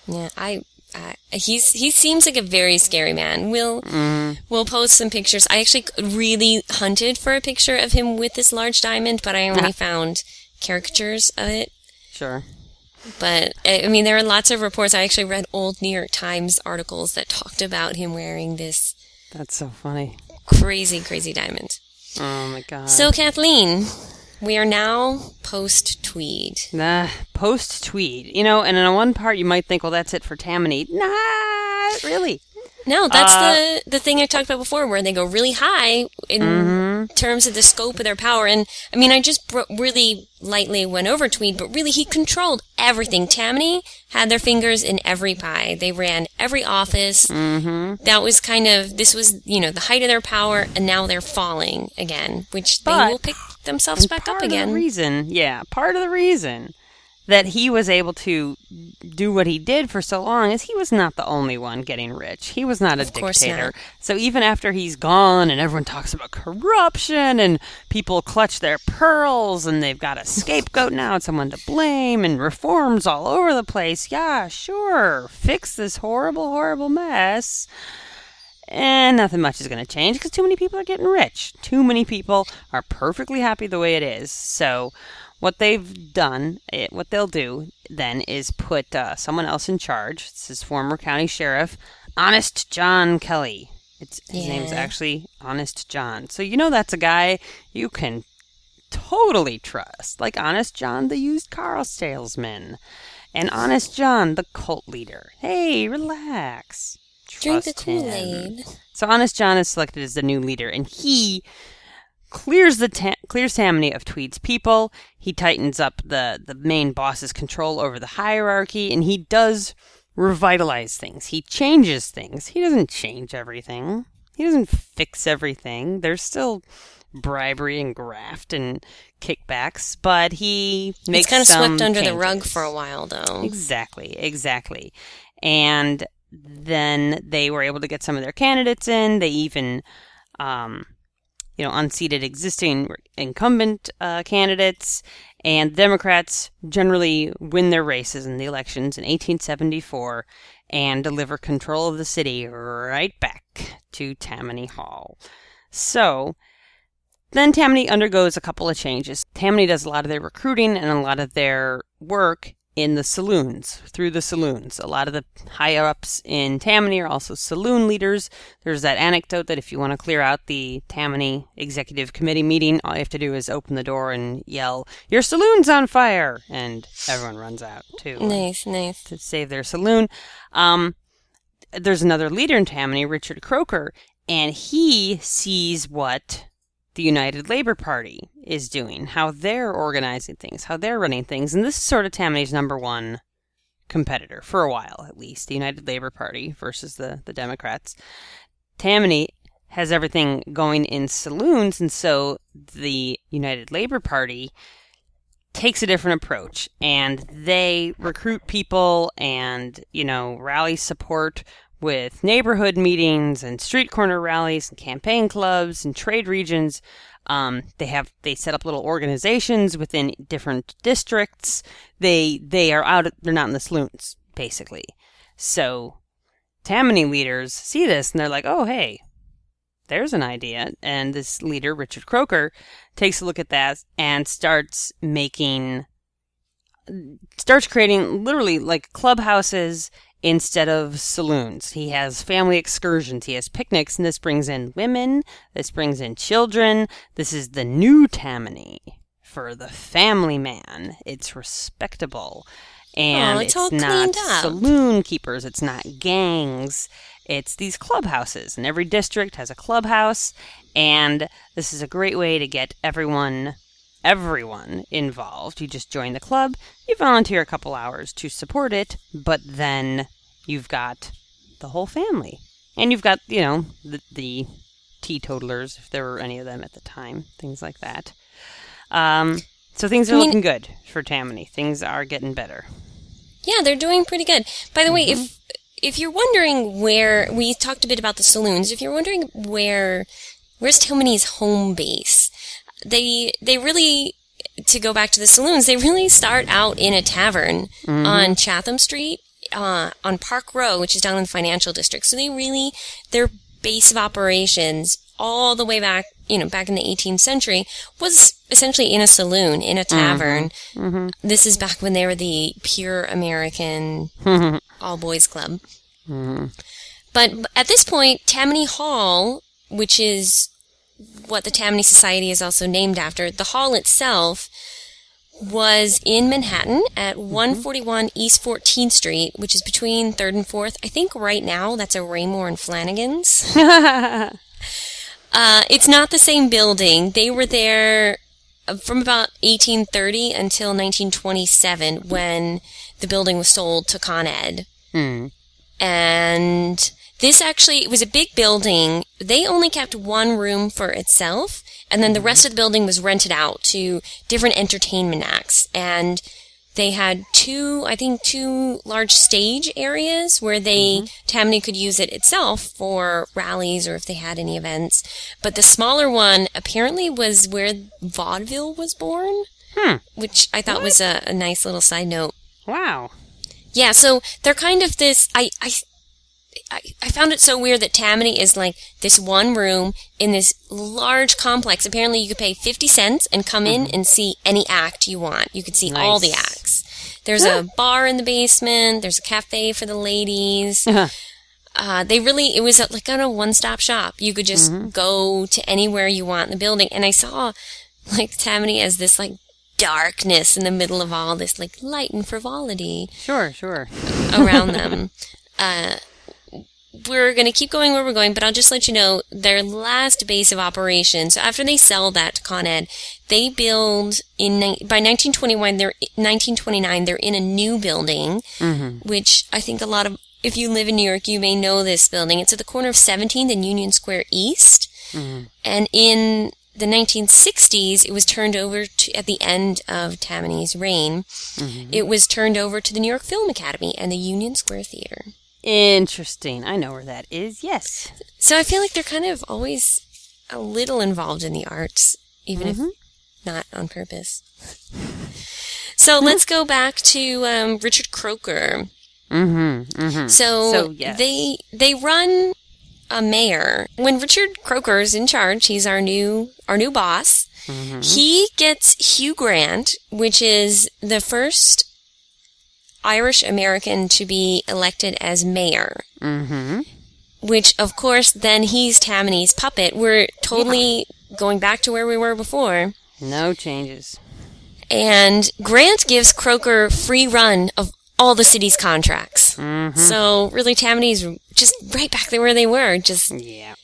Yeah, I, I he's he seems like a very scary man. We'll mm-hmm. we'll post some pictures. I actually really hunted for a picture of him with this large diamond, but I only found caricatures of it. Sure. But I I mean, there are lots of reports. I actually read old New York Times articles that talked about him wearing this That's so funny. crazy, crazy diamond. Oh my god. So, Kathleen, we are now post Tweed. Nah, post tweed. You know, and in one part you might think, well, that's it for Tammany. Nah, really. No, that's Uh, the the thing I talked about before, where they go really high in Mm-hmm. terms of the scope of their power. And I mean, I just bro- really lightly went over Tweed, but really he controlled everything. Tammany had their fingers in every pie. They ran every office. Mm-hmm. That was kind of this was you know the height of their power, and now they're falling again, which But- they will pick themselves back part up of again. the reason, yeah, part of the reason that he was able to do what he did for so long is he was not the only one getting rich. He was not a Of dictator. not. So even after he's gone and everyone talks about corruption and people clutch their pearls and they've got a scapegoat now and someone to blame and reforms all over the place. Yeah, sure. Fix this horrible, horrible mess and nothing much is going to change because too many people are getting rich. Too many people are perfectly happy the way it is. So, what they've done, it, what they'll do then is put uh, someone else in charge. This is former county sheriff, Honest John Kelly. It's, his name's Yeah. actually Honest John. So, you know that's a guy you can totally trust. Like Honest John, the used car salesman. And Honest John, the cult leader. Hey, relax. Drink the Trust. Kool Aid. So Honest John is selected as the new leader, and he clears the ta- clears Tammany of Tweed's people. He tightens up the the main boss's control over the hierarchy, and he does revitalize things. He changes things. He doesn't change everything. He doesn't fix everything. There's still bribery and graft and kickbacks, but he makes It's kind of swept under the rug for a while, though. Exactly, exactly. And then they were able to get some of their candidates in. They even um, you know, unseated existing incumbent uh, candidates, and Democrats generally win their races in the elections in 1874 and deliver control of the city right back to Tammany Hall. So, then Tammany undergoes a couple of changes. Tammany does a lot of their recruiting and a lot of their work in the saloons, through the saloons. A lot of the higher ups in Tammany are also saloon leaders. There's that anecdote that if you want to clear out the Tammany Executive Committee meeting, all you have to do is open the door and yell, Your saloon's on fire! And everyone runs out, too. Nice, nice. To save their saloon. Um, there's another leader in Tammany, Richard Croker, and he sees what the United Labor Party is doing, how they're organizing things, how they're running things. And this is sort of Tammany's number one competitor, for a while at least, the United Labor Party versus the, the Democrats. Tammany has everything going in saloons, and so the United Labor Party takes a different approach and they recruit people and, you know, rally support with neighborhood meetings and street corner rallies and campaign clubs and trade regions. Um, they have they set up little organizations within different districts. They they are out. They're not in the saloons basically. So Tammany leaders see this and they're like, oh hey, there's an idea. And this leader Richard Croker takes a look at that and starts making starts creating literally like clubhouses instead of saloons. He has family excursions, he has picnics, and this brings in women, this brings in children. This is the new Tammany for the family man. It's respectable. And Oh, it's it's, all not saloon keepers, it's not gangs. It's these clubhouses, and every district has a clubhouse, and this is a great way to get everyone everyone involved. You just join the club, you volunteer a couple hours to support it, but then you've got the whole family. And you've got, you know, the, the teetotalers, if there were any of them at the time, things like that. Um, so things are I mean- looking good for Tammany. Things are getting better. Yeah, they're doing pretty good. By the way, if if you're wondering where we talked a bit about the saloons, if you're wondering where where's Tammany's home base, they they really to go back to the saloons, they really start out in a tavern on Chatham Street, uh, on Park Row, which is down in the financial district. So they really their base of operations all the way back, you know, back in the 18th century was essentially in a saloon, in a mm-hmm. tavern. Mm-hmm. This is back when they were the pure American all boys club. Mm-hmm. But at this point, Tammany Hall, which is what the Tammany Society is also named after, the hall itself was in Manhattan at 141 East 14th Street, which is between 3rd and 4th. I think right now that's a Raymour and Flanigan's. Uh, it's not the same building. They were there uh, from about 1830 until 1927 when the building was sold to Con Ed. Hmm. And this actually it was a big building. They only kept one room for itself, and then the rest of the building was rented out to different entertainment acts. And they had two, I think, two large stage areas where they Tammany could use it itself for rallies or if they had any events. But the smaller one apparently was where vaudeville was born, Hmm. which I thought was a, a nice little side note. Wow. Yeah, so they're kind of this. I, I, I, I found it so weird that Tammany is like this one room in this large complex. Apparently, you could pay 50 cents and come in and see any act you want. You could see all the acts. There's a bar in the basement, there's a cafe for the ladies. Uh, they really, it was like kind of one stop shop. You could just go to anywhere you want in the building. And I saw like Tammany as this like darkness in the middle of all this like light and frivolity Sure, sure. around them. Uh, we're going to keep going where we're going, but I'll just let you know their last base of operations. So after they sell that to Con Ed, they build in by 1921. They're 1929. They're in a new building, mm-hmm. which I think a lot of if you live in New York, you may know this building. It's at the corner of 17th and Union Square East, mm-hmm. and in the 1960s, it was turned over to, at the end of Tammany's reign. Mm-hmm. It was turned over to the New York Film Academy and the Union Square Theater. Interesting. I know where that is. Yes. So I feel like they're kind of always a little involved in the arts, even if not on purpose. So let's go back to um, Richard Croker. Mm-hmm. Mm-hmm. So, So, yes. they they run a mayor. When Richard Croker's in charge, he's our new our new boss. Mm-hmm. He gets Hugh Grant, which is the first Irish American to be elected as mayor. Mm-hmm. Which, of course, then he's Tammany's puppet. We're totally going back to where we were before. No changes. And Grant gives Croker free run of all the city's contracts. Mm-hmm. So really, Tammany's just right back there where they were, just Yeah.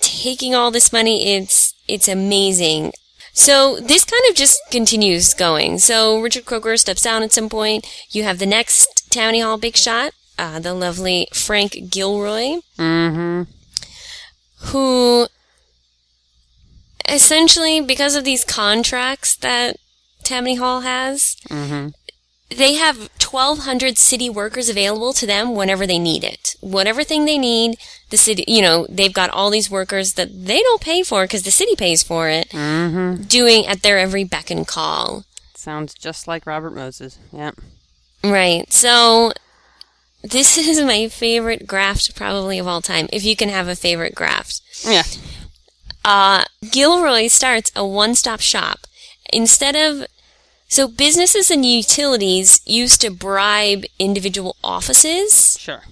taking all this money. It's it's amazing. So this kind of just continues going. So Richard Croker steps down at some point. You have the next Tammany Hall big shot, uh, the lovely Frank Gilroy, Mm-hmm. who essentially, because of these contracts that Tammany Hall has, Mm-hmm. They have 1,200 city workers available to them whenever they need it. Whatever thing they need, the city, you know, they've got all these workers that they don't pay for because the city pays for it, Mm-hmm. doing at their every beck and call. Sounds just like Robert Moses. Yep. Right. So, this is my favorite graft probably of all time, if you can have a favorite graft. Yeah. Uh, Gilroy starts a one-stop shop. Instead of, so businesses and utilities used to bribe individual offices, Sure.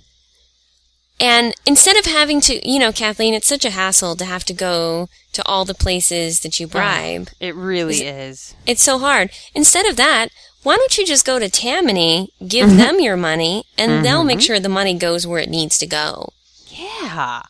and instead of having to, you know, Kathleen, it's such a hassle to have to go to all the places that you oh, bribe. It really is. It's so hard. Instead of that, why don't you just go to Tammany, give mm-hmm. them your money, and they'll make mm-hmm. sure the money goes where it needs to go. Yeah.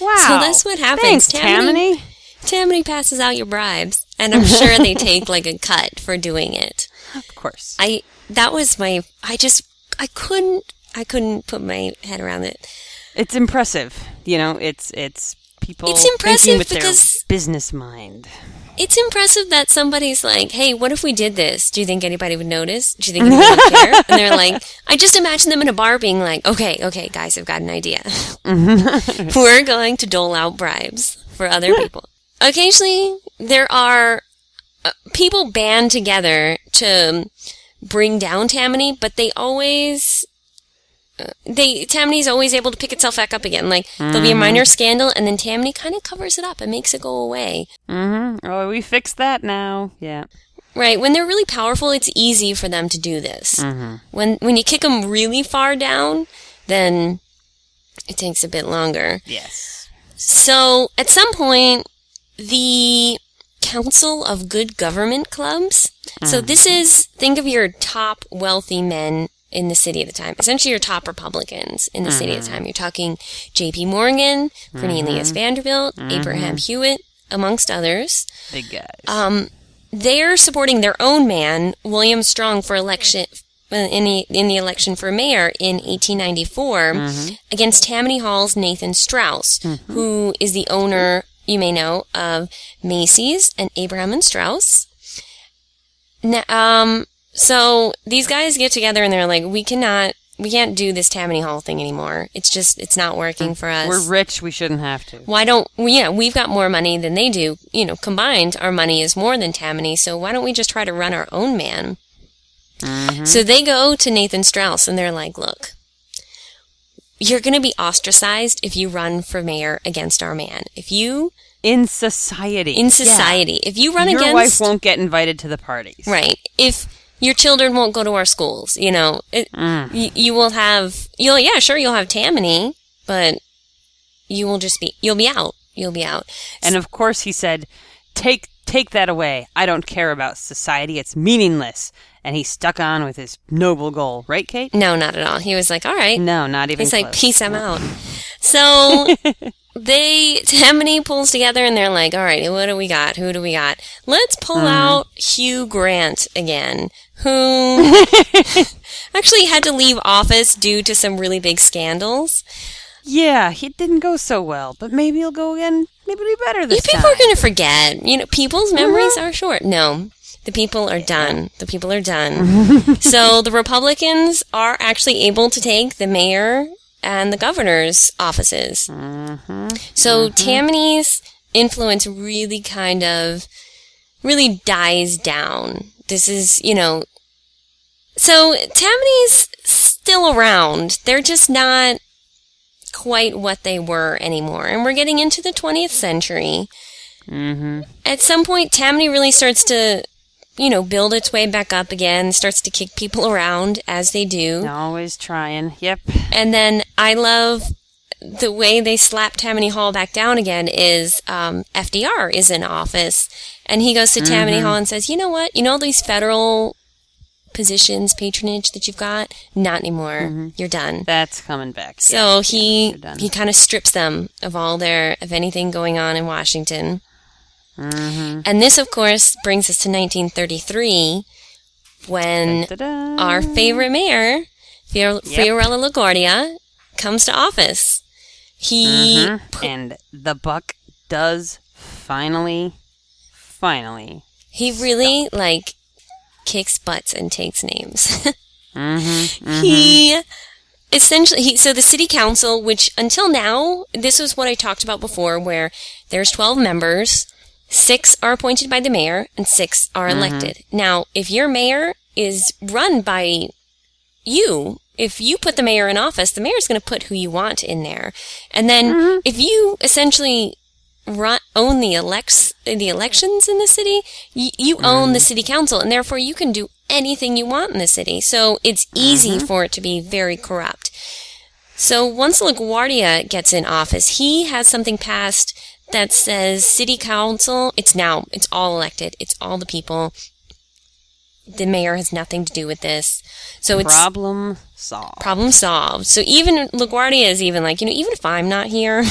Wow. So that's what happens. Thanks, Tammany- Tammany. Tammany passes out your bribes, and I'm sure they take like a cut for doing it. Of course. I that was my I just I couldn't I couldn't put my head around it. It's impressive. You know, it's it's people It's impressive with because- their business mind. It's impressive that somebody's like, "Hey, what if we did this? Do you think anybody would notice? Do you think anybody would care?" And they're like, I just imagine them in a bar being like, "Okay, okay, guys, I've got an idea. Mm-hmm. We're going to dole out bribes for other people." Occasionally, there are uh, people band together to bring down Tammany, but they always uh, they Tammany's always able to pick itself back up again. Like there'll be a minor scandal, and then Tammany kind of covers it up and makes it go away. Mm-hmm. Oh, we fixed that now. Yeah. Right. When they're really powerful, it's easy for them to do this. When when you kick them really far down, then it takes a bit longer. Yes. So at some point, the Council of Good Government Clubs. So this uh-huh. is think of your top wealthy men in the city at the time. Essentially, your top Republicans in the city at the uh-huh. time. You're talking J.P. Morgan, Cornelius uh-huh. Vanderbilt, Abraham Hewitt, amongst others. Big guys. Um, they're supporting their own man, William Strong, for election uh, in the in the election for mayor in 1894 against Tammany Hall's Nathan Straus, who is the owner, you may know, of Macy's and Abraham and Straus. Now, um, so these guys get together and they're like, we cannot. We can't do this Tammany Hall thing anymore. It's just, it's not working for us We're rich. We shouldn't have to. why don't we, yeah, we've got more money than they do. You know, combined, our money is more than Tammany, so why don't we just try to run our own man? So they go to Nathan Straus and they're like, look, you're going to be ostracized if you run for mayor against our man. If you, In society. in society, if you run Your against, your wife won't get invited to the parties. right, if your children won't go to our schools, you know, it, mm. y- you will have, you'll, yeah, sure, you'll have Tammany, but you will just be, you'll be out. You'll be out. And of course, he said, "Take take that away. I don't care about society. It's meaningless." And he stuck on with his noble goal, right, Kate? No, not at all. He was like, all right. No, not even He's like, close. peace, I'm out. So they, Tammany pulls together and they're like, all right, what do we got? Who do we got? Let's pull Mm-hmm. out Hugh Grant again, who actually had to leave office due to some really big scandals. Yeah, it didn't go so well, but maybe he'll go again. Maybe it'll be better You this people time. are going to forget. You know, people's memories are short. No. The people are done. The people are done. so the Republicans are actually able to take the mayor and the governor's offices. So Tammany's influence really kind of really dies down. This is, you know, so Tammany's still around. They're just not quite what they were anymore. And we're getting into the 20th century. Mm-hmm. At some point, Tammany really starts to, you know, build its way back up again, starts to kick people around as they do. Always trying. Yep. And then I love the way they slap Tammany Hall back down again is um, FDR is in office, and he goes to Tammany Hall and says, "You know what? You know all these federal positions, patronage that you've got? Not anymore. You're done." That's coming back. So Yes, he you're he kind of strips them of all their of anything going on in Washington. Mm-hmm. And this, of course, brings us to 1933, when our favorite mayor, Fior- Yep. Fiorello LaGuardia, comes to office. He Mhm. and the buck does finally, finally. he really like kicks butts and takes names. Mm-hmm. he essentially he so the city council which until now this was what i talked about before where there's 12 members six are appointed by the mayor and six are mm-hmm. elected. Now if your mayor is run by you if you put the mayor in office the mayor's going to put who you want in there. And then mm-hmm. if you essentially run, own the elects the elections in the city you, you own the city council and therefore you can do anything you want in the city. So it's easy for it to be very corrupt. So once LaGuardia gets in office he has something passed that says city council it's now it's all elected it's all the people the mayor has nothing to do with this so it's Problem solved. problem solved. So even LaGuardia is even like, you know, even if I'm not here,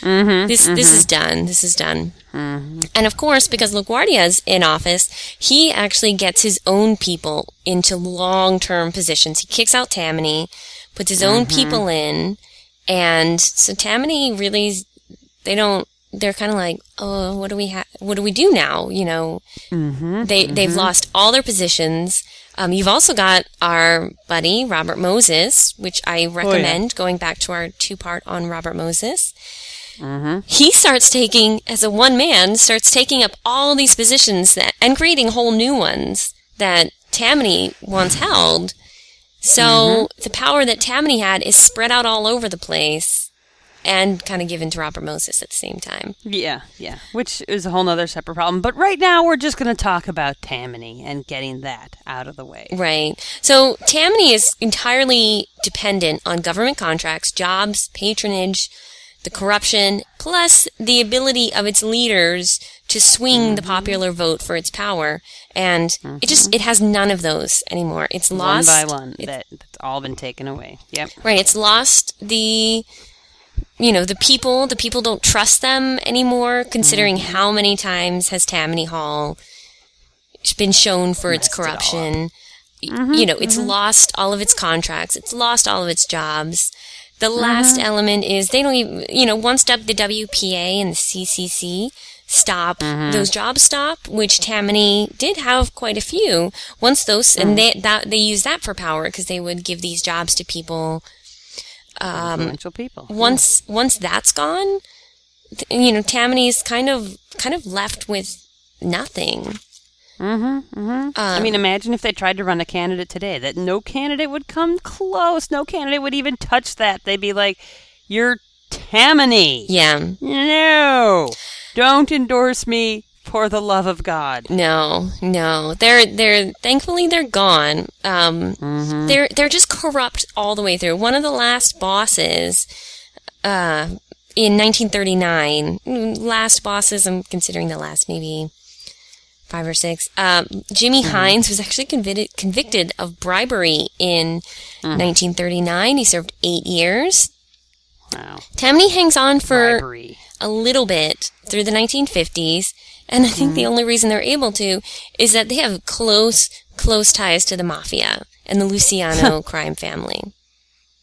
Mm-hmm. this this mm-hmm. is done. This is done. Mm-hmm. And of course, because LaGuardia is in office, he actually gets his own people into long-term positions. He kicks out Tammany, puts his own mm-hmm. people in, and so Tammany really, they don't. They're kind of like, oh, what do we have? What do we do now? You know, Mm-hmm. they they've lost all their positions. Um, you've also got our buddy Robert Moses, which I recommend going back to our two part on Robert Moses. He starts taking, as a one man, starts taking up all these positions that, and creating whole new ones that Tammany once held. So the power that Tammany had is spread out all over the place and kind of given to Robert Moses at the same time. Yeah, yeah. Which is a whole nother separate problem. But right now, we're just going to talk about Tammany and getting that out of the way. Right. So Tammany is entirely dependent on government contracts, jobs, patronage, the corruption, plus the ability of its leaders to swing the mm-hmm. popular vote for its power. And it just mm-hmm. it has none of those anymore. It's lost one by one. That, that's all been taken away. Yep. Right, it's lost the you know, the people, the people don't trust them anymore considering mm-hmm. how many times has Tammany Hall been shown for its Messed it corruption. Mm-hmm, you know, it's mm-hmm. lost all of its contracts, it's lost all of its jobs. The last element is they don't even, you know, once the WPA and the CCC stop, those jobs stop, which Tammany did have quite a few. Once those, and mm. they, that, they use that for power because they would give these jobs to people Influential people. once once that's gone, you know, Tammany's kind of kind of left with nothing. mm-hmm mm-hmm I mean, imagine if they tried to run a candidate today, that no candidate would come close. No candidate would even touch that. They'd be like, You're Tammany. Yeah, No. Don't endorse me for the love of God. no, no. They're they're thankfully they're gone. Um, they're they're just corrupt all the way through. One of the last bosses, uh, in 1939, mm, last bosses. I'm considering the last maybe. Five or six. Um, Jimmy Hines was actually convicted convicted of bribery in 1939. He served eight years. Wow. Tammany hangs on for Bribery. a little bit through the 1950s, and I think the only reason they're able to is that they have close, close ties to the mafia and the Luciano crime family,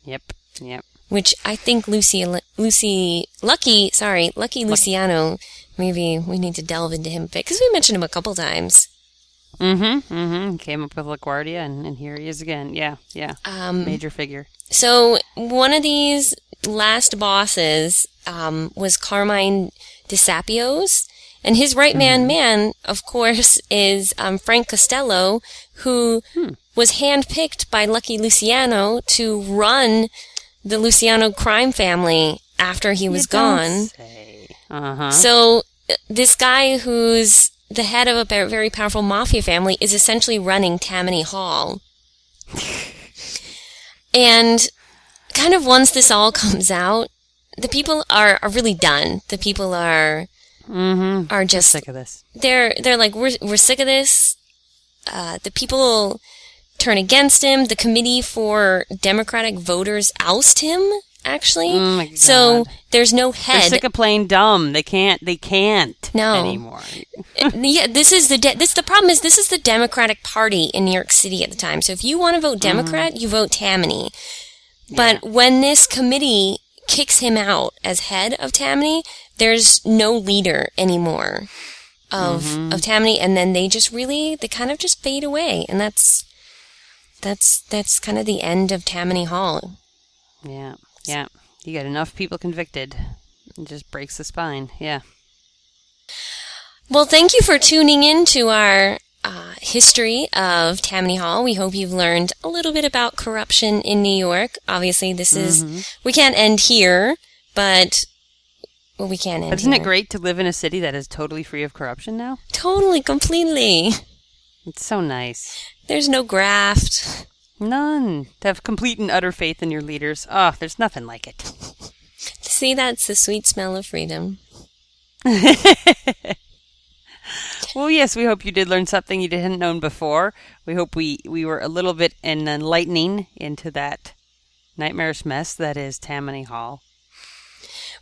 Yep. Yep. which I think Lucy, Lucy, Lucky, sorry, Lucky Luciano. Maybe we need to delve into him a bit because we mentioned him a couple times. Mm-hmm. Mm-hmm. Came up with LaGuardia, and, and here he is again. Yeah. Yeah. Um, Major figure. So one of these, last bosses um, was Carmine DeSapios. And his right man man, of course, is um, Frank Costello, who was handpicked by Lucky Luciano to run the Luciano crime family after he was gone. Uh huh. So this guy who's the head of a very powerful mafia family is essentially running Tammany Hall. and kind of once this all comes out, the people are, are really done. The people are Mm-hmm. are just Sick of this. they're they're like we're we're sick of this. Uh, the people turn against him. The committee for Democratic voters oust him. Actually, Oh so there's no head. They're sick of playing dumb. They can't. They can't No. anymore. yeah, this is the de- this the problem is this is the Democratic Party in New York City at the time. So if you want to vote Democrat, you vote Tammany. But when this committee kicks him out as head of Tammany, there's no leader anymore of mm-hmm. of Tammany, and then they just really they kind of just fade away, and that's that's that's kind of the end of Tammany Hall. Yeah, yeah. You get enough people convicted, it just breaks the spine. Yeah. Well, thank you for tuning in to our uh, history of Tammany Hall. We hope you've learned a little bit about corruption in New York. Obviously, this is we can't end here, but well, we can't end. Isn't it great to live in a city that is totally free of corruption now? Totally, completely. It's so nice. There's no graft. None. To have complete and utter faith in your leaders. Oh, there's nothing like it. See, that's the sweet smell of freedom. Well, yes, we hope you did learn something you didn't know before. We hope we, we were a little bit enlightening into that nightmarish mess that is Tammany Hall.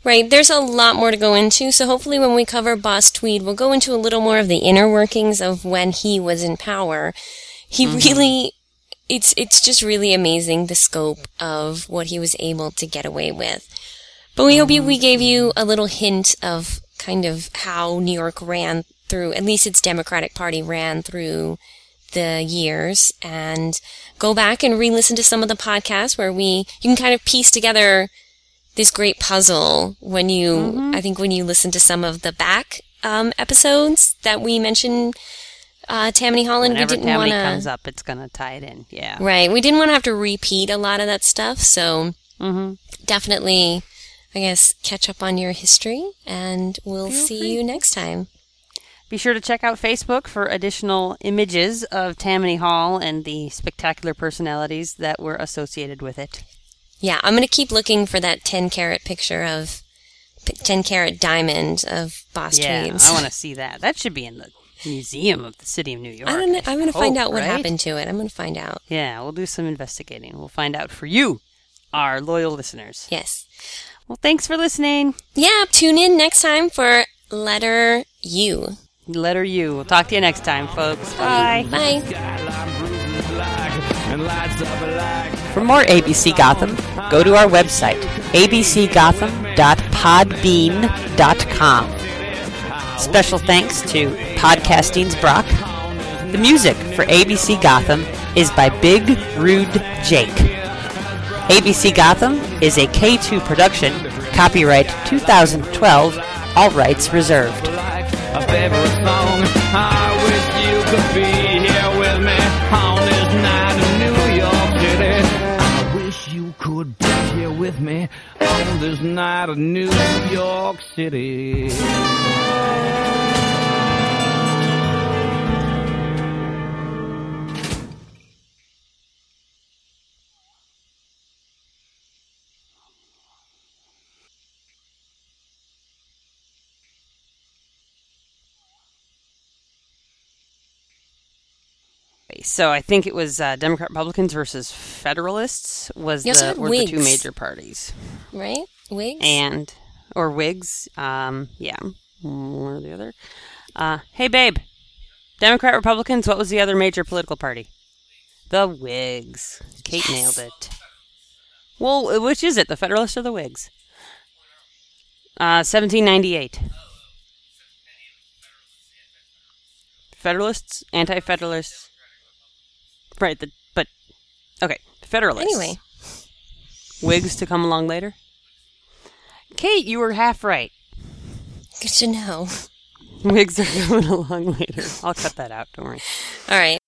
Right, there's a lot more to go into, so hopefully when we cover Boss Tweed, we'll go into a little more of the inner workings of when he was in power. He mm-hmm. really it's it's just really amazing the scope of what he was able to get away with. But we hope you, we gave you a little hint of kind of how New York ran through, at least its Democratic Party ran through the years and go back and re-listen to some of the podcasts where we, you can kind of piece together this great puzzle when you, I think when you listen to some of the back, um, episodes that we mentioned, uh, Tammany Holland, we didn't want comes up, it's going to tie it in. Yeah. right, we didn't want to have to repeat a lot of that stuff, so hmm definitely, I guess, catch up on your history, and we'll see you next time. Be sure to check out Facebook for additional images of Tammany Hall and the spectacular personalities that were associated with it. Yeah, I'm gonna keep looking for that 10 carat picture of, 10 carat diamond of Boss yeah, Tweeds. I want to see that. That should be in the museum of the city of New York. I don't know. I'm gonna find out what right? happened to it. I'm gonna find out. Yeah, we'll do some investigating. We'll find out for you, our loyal listeners. Yes. Well, thanks for listening. Yeah, tune in next time for letter U. Letter U. We'll talk to you next time, folks. Bye. Bye. For more ABC Gotham, go to our website, abcgotham.podbean.com. Special thanks to Podcasting's Brock. The music for ABC Gotham is by Big Rude Jake. ABC Gotham is a K2 production, copyright 2012, all rights reserved. A favorite song. I wish you could be here with me on this night in New York City. I wish you could be here with me on this night in New York City. So I think it was uh, Democrat Republicans versus Federalists was the were the two major parties, Right? Wigs? and or Whigs. Um, yeah, one or the other. Uh, hey, babe, Democrat Republicans. What was the other major political party? The Whigs. Kate nailed it. Well, which is it, the Federalists or the Whigs? Uh, 1798. Federalists, anti-Federalists. Right, the, but okay, Federalists. Anyway. Whigs to come along later. Kate, you were half right. Good to know. Wigs are coming along later. I'll cut that out. Don't worry. All right.